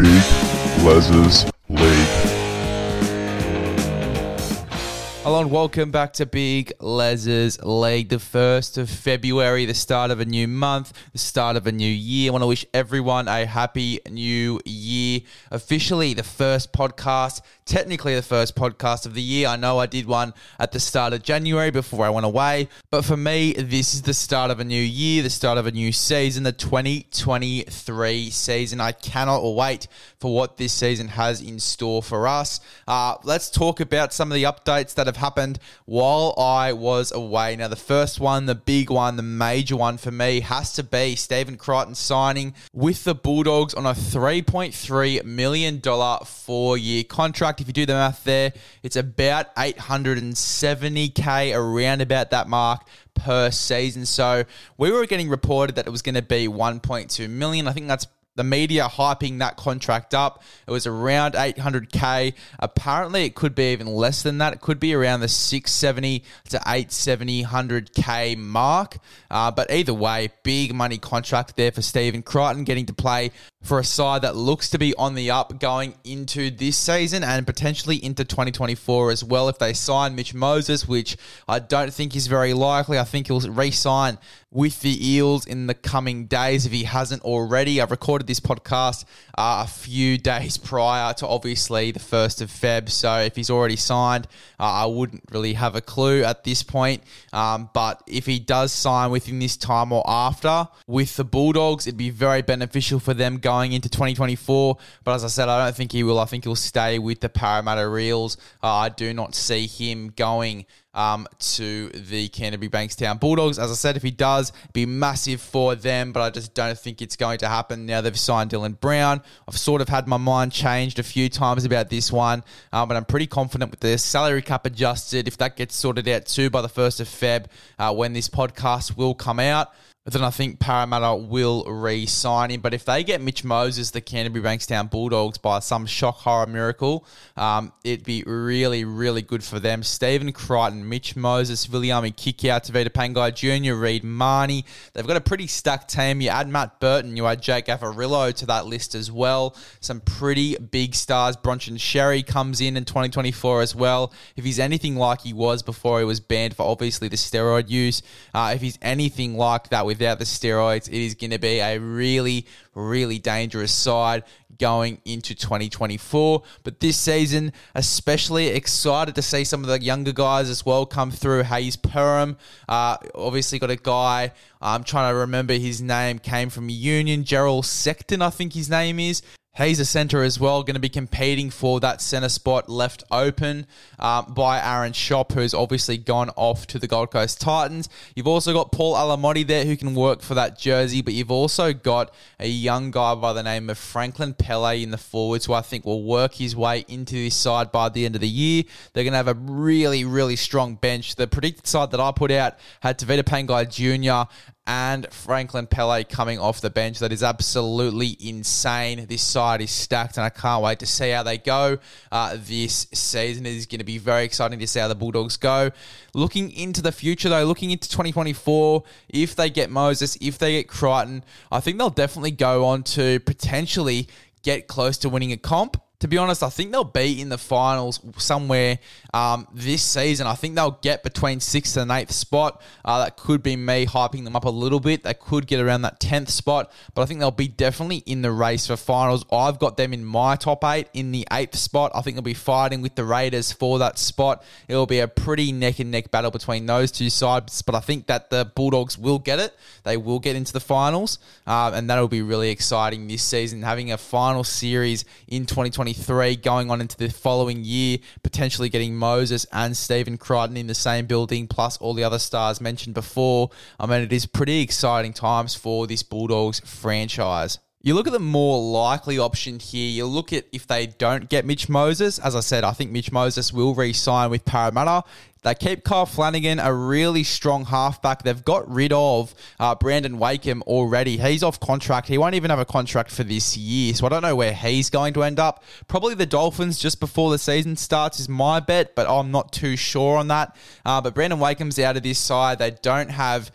Les's League. Hello and welcome back to Big Les's League, the 1st of February, the start of a new month, the start of a new year. I want to wish everyone a happy new year. Officially, the first podcast, technically the first podcast of the year. I know I did one at the start of January before I went away, but for me, this is the start of a new year, the start of a new season, the 2023 season. I cannot wait for what this season has in store for us. Uh, let's talk about some of the updates that have happened while I was away. Now, the first one, the big one, the major one for me has to be Stephen Crichton signing with the Bulldogs on a $3.3 million four year contract. If you do the math there, it's about 870K around about that mark per season. So we were getting reported that it was going to be 1.2 million. I think that's the media hyping that contract up. It was around 800k. Apparently, it could be even less than that. It could be around the 670 to 870, 100k mark. Uh, but either way, big money contract there for Stephen Crichton getting to play for a side that looks to be on the up going into this season and potentially into 2024 as well. If they sign Mitch Moses, which I don't think is very likely, I think he'll re sign with the Eels in the coming days if he hasn't already. I've recorded this podcast uh, a few days prior to obviously the 1st of Feb, so if he's already signed, uh, I wouldn't really have a clue at this point. Um, but if he does sign within this time or after with the Bulldogs, it'd be very beneficial for them going into 2024. But as I said, I don't think he will. I think he'll stay with the Parramatta Eels. Uh, I do not see him going um, to the Canterbury Bankstown Bulldogs. As I said, if he does, be massive for them, but I just don't think it's going to happen. Now they've signed Dylan Brown. I've sort of had my mind changed a few times about this one, um, but I'm pretty confident with the salary cap adjusted. If that gets sorted out too by the 1st of Feb, uh, when this podcast will come out, then I think Parramatta will re sign him. But if they get Mitch Moses, the Canterbury Bankstown Bulldogs, by some shock horror miracle, um, it'd be really, really good for them. Stephen Crichton, Mitch Moses, Viliami Kikau, Tevita Pangai Jr., Reed Mahoney. They've got a pretty stacked team. You add Matt Burton, you add Jake Averillo to that list as well. Some pretty big stars. Bronson Xerri comes in in 2024 as well. If he's anything like he was before he was banned for obviously the steroid use, uh, if he's anything like that with without the steroids, it is going to be a really, really dangerous side going into 2024. But this season, especially excited to see some of the younger guys as well come through. Hayze Perham, uh, obviously got a guy. I'm trying to remember his name. Came from Union. Gerald Sexton, I think his name is. He's a centre as well, going to be competing for that centre spot left open um, by Aaron Schoupp, who's obviously gone off to the Gold Coast Titans. You've also got Paul Alamoti there who can work for that jersey, but you've also got a young guy by the name of Franklin Pele in the forwards who I think will work his way into this side by the end of the year. They're going to have a really, really strong bench. The predicted side that I put out had Tevita Pangai Jr and Franklin Pele coming off the bench. That is absolutely insane. This side is stacked, and I can't wait to see how they go uh, this season. It is going to be very exciting to see how the Bulldogs go. Looking into the future, though, looking into 2024, if they get Moses, if they get Crichton, I think they'll definitely go on to potentially get close to winning a comp to be honest, I think they'll be in the finals somewhere um, this season. I think they'll get between sixth and eighth spot. Uh, that could be me hyping them up a little bit. They could get around that tenth spot, but I think they'll be definitely in the race for finals. I've got them in my top eight in the eighth spot. I think they'll be fighting with the Raiders for that spot. It'll be a pretty neck and neck battle between those two sides, but I think that the Bulldogs will get it. They will get into the finals, uh, and that'll be really exciting this season. Having a final series in 2020. 2023 going on into the following year, potentially getting Moses and Stephen Crichton in the same building, plus all the other stars mentioned before. I mean, it is pretty exciting times for this Bulldogs franchise. You look at the more likely option here. You look at if they don't get Mitch Moses. As I said, I think Mitch Moses will re sign with Parramatta. They keep Kyle Flanagan, a really strong halfback. They've got rid of uh, Brandon Wakeham already. He's off contract. He won't even have a contract for this year, so I don't know where he's going to end up. Probably the Dolphins just before the season starts is my bet, but I'm not too sure on that. Uh, but Brandon Wakeham's out of this side. They don't have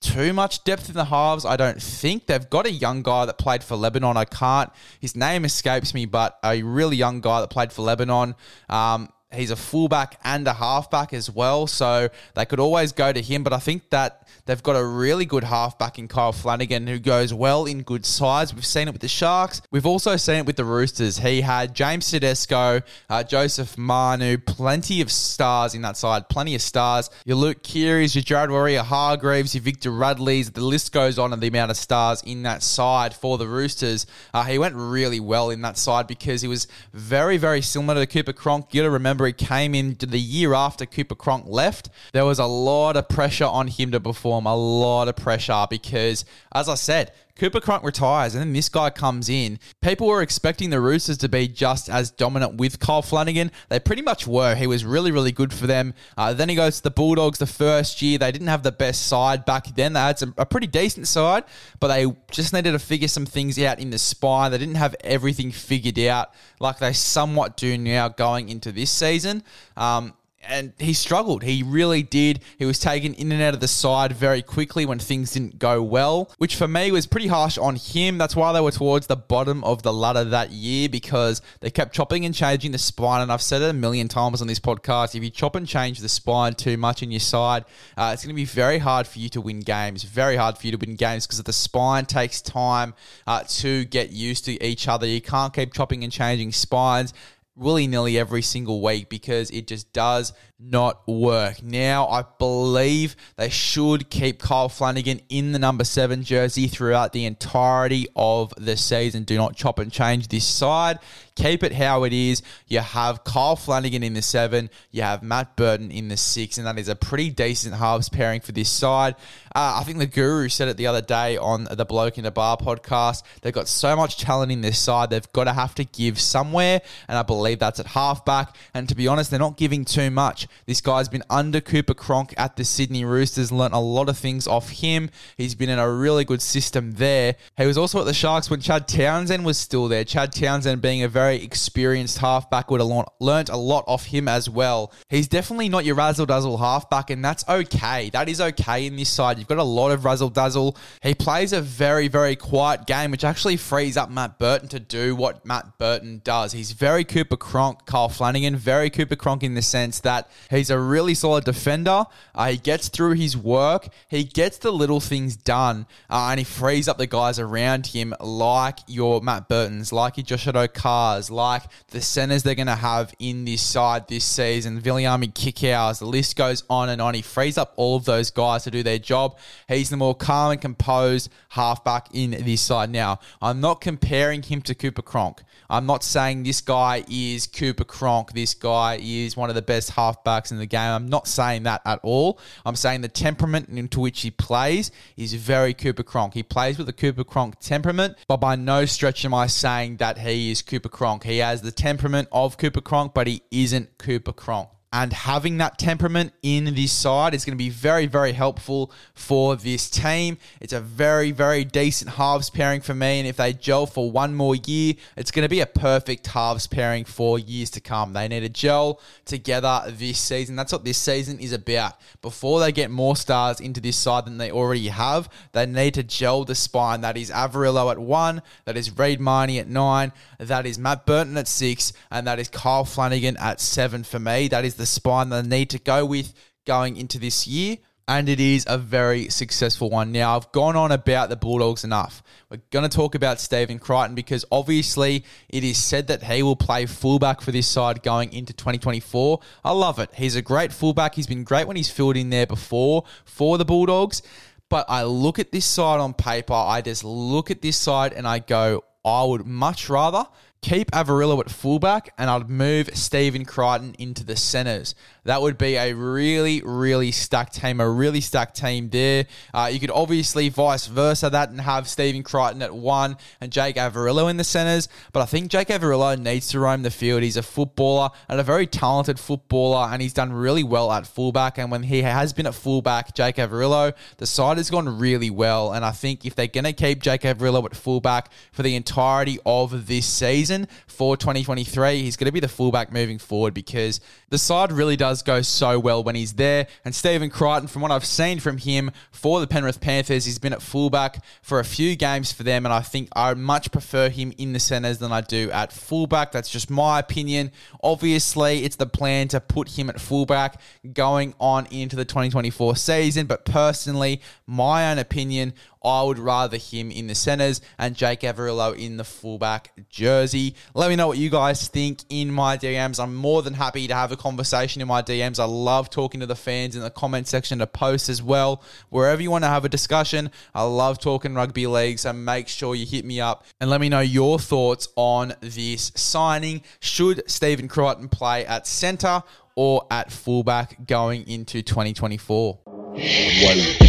too much depth in the halves. I don't think they've got a young guy that played for Lebanon. I can't. His name escapes me, but a really young guy that played for Lebanon. Um, He's a fullback and a halfback as well, so they could always go to him. But I think that they've got a really good halfback in Kyle Flanagan who goes well in good sides. We've seen it with the Sharks. We've also seen it with the Roosters. He had James Tedesco, uh, Joseph Manu, plenty of stars in that side, plenty of stars. Your Luke Keary's, your Jared Waerea-Hargreaves, your Victor Radley's. The list goes on of the amount of stars in that side for the Roosters. Uh, he went really well in that side because he was very, very similar to Cooper Cronk. You got to remember remember he came in the year after Cooper Cronk left. There was a lot of pressure on him to perform, a lot of pressure because, as I said, Cooper Cronk retires and then this guy comes in. People were expecting the Roosters to be just as dominant with Kyle Flanagan. They pretty much were. He was really, really good for them. Uh, then he goes to the Bulldogs the first year. They didn't have the best side back then. They had some, a pretty decent side, but they just needed to figure some things out in the spine. They didn't have everything figured out like they somewhat do now going into this season. Um, and he struggled. He really did. He was taken in and out of the side very quickly when things didn't go well, which for me was pretty harsh on him. That's why they were towards the bottom of the ladder that year because they kept chopping and changing the spine. And I've said it a million times on this podcast if you chop and change the spine too much in your side, uh, it's going to be very hard for you to win games. Very hard for you to win games because the spine takes time uh, to get used to each other. You can't keep chopping and changing spines willy nilly every single week because it just does not work. Now, I believe they should keep Kyle Flanagan in the number seven jersey throughout the entirety of the season. Do not chop and change this side. Keep it how it is. You have Kyle Flanagan in the seven, you have Matt Burton in the six, and that is a pretty decent halves pairing for this side. Uh, I think the Guru said it the other day on the Bloke in the Bar podcast. They've got so much talent in this side, they've got to have to give somewhere, and I believe that's at halfback. And to be honest, they're not giving too much. This guy's been under Cooper Cronk at the Sydney Roosters, learnt a lot of things off him. He's been in a really good system there. He was also at the Sharks when Chad Townsend was still there. Chad Townsend, being a very experienced halfback, would have learnt a lot off him as well. He's definitely not your razzle dazzle halfback, and that's okay. That is okay in this side. You've got a lot of razzle dazzle. He plays a very, very quiet game, which actually frees up Matt Burton to do what Matt Burton does. He's very Cooper Cronk, Kyle Flanagan, very Cooper Cronk in the sense that he's a really solid defender. Uh, he gets through his work. He gets the little things done, uh, and he frees up the guys around him, like your Matt Burtons, like your Josh Cars, like the centers they're going to have in this side this season. Viliami Kikau's, the list goes on and on. He frees up all of those guys to do their job. He's the more calm and composed halfback in this side. Now, I'm not comparing him to Cooper Cronk. I'm not saying this guy is Cooper Cronk. This guy is one of the best halfbacks in the game. I'm not saying that at all. I'm saying the temperament into which he plays is very Cooper Cronk. He plays with a Cooper Cronk temperament, but by no stretch am I saying that he is Cooper Cronk. He has the temperament of Cooper Cronk, but he isn't Cooper Cronk and having that temperament in this side is going to be very, very helpful for this team. It's a very, very decent halves pairing for me, and if they gel for one more year, it's going to be a perfect halves pairing for years to come. They need to gel together this season. That's what this season is about. Before they get more stars into this side than they already have, they need to gel the spine. That is Averillo at one, that is Reed Mahoney at nine, that is Matt Burton at six, and that is Kyle Flanagan at seven for me. That is the spine they need to go with going into this year. And it is a very successful one. Now, I've gone on about the Bulldogs enough. We're going to talk about Stephen Crichton because obviously it is said that he will play fullback for this side going into 2024. I love it. He's a great fullback. He's been great when he's filled in there before for the Bulldogs. But I look at this side on paper, I just look at this side and I go, I would much rather keep Averillo at fullback and I'd move Stephen Crichton into the centres. That would be a really, really stacked team, a really stacked team there. Uh, you could obviously vice versa that and have Stephen Crichton at one and Jake Averillo in the centres, but I think Jake Averillo needs to roam the field. He's a footballer and a very talented footballer, and he's done really well at fullback. And when he has been at fullback, Jake Averillo, the side has gone really well. And I think if they're going to keep Jake Averillo at fullback for the entirety of this season for 2023, he's going to be the fullback moving forward because the side really does go so well when he's there. And Stephen Crichton, from what I've seen from him for the Penrith Panthers, he's been at fullback for a few games for them, and I think I much prefer him in the centres than I do at fullback. That's just my opinion. Obviously, it's the plan to put him at fullback going on into the 2024 season, but personally, my own opinion, I would rather him in the centres and Jake Averillo in the fullback jersey. Let me know what you guys think in my DMs. I'm more than happy to have a conversation in my DMs. I love talking to the fans in the comment section to post as well. Wherever you want to have a discussion, I love talking rugby league. So make sure you hit me up and let me know your thoughts on this signing. Should Stephen Crichton play at centre or at fullback going into 2024? One.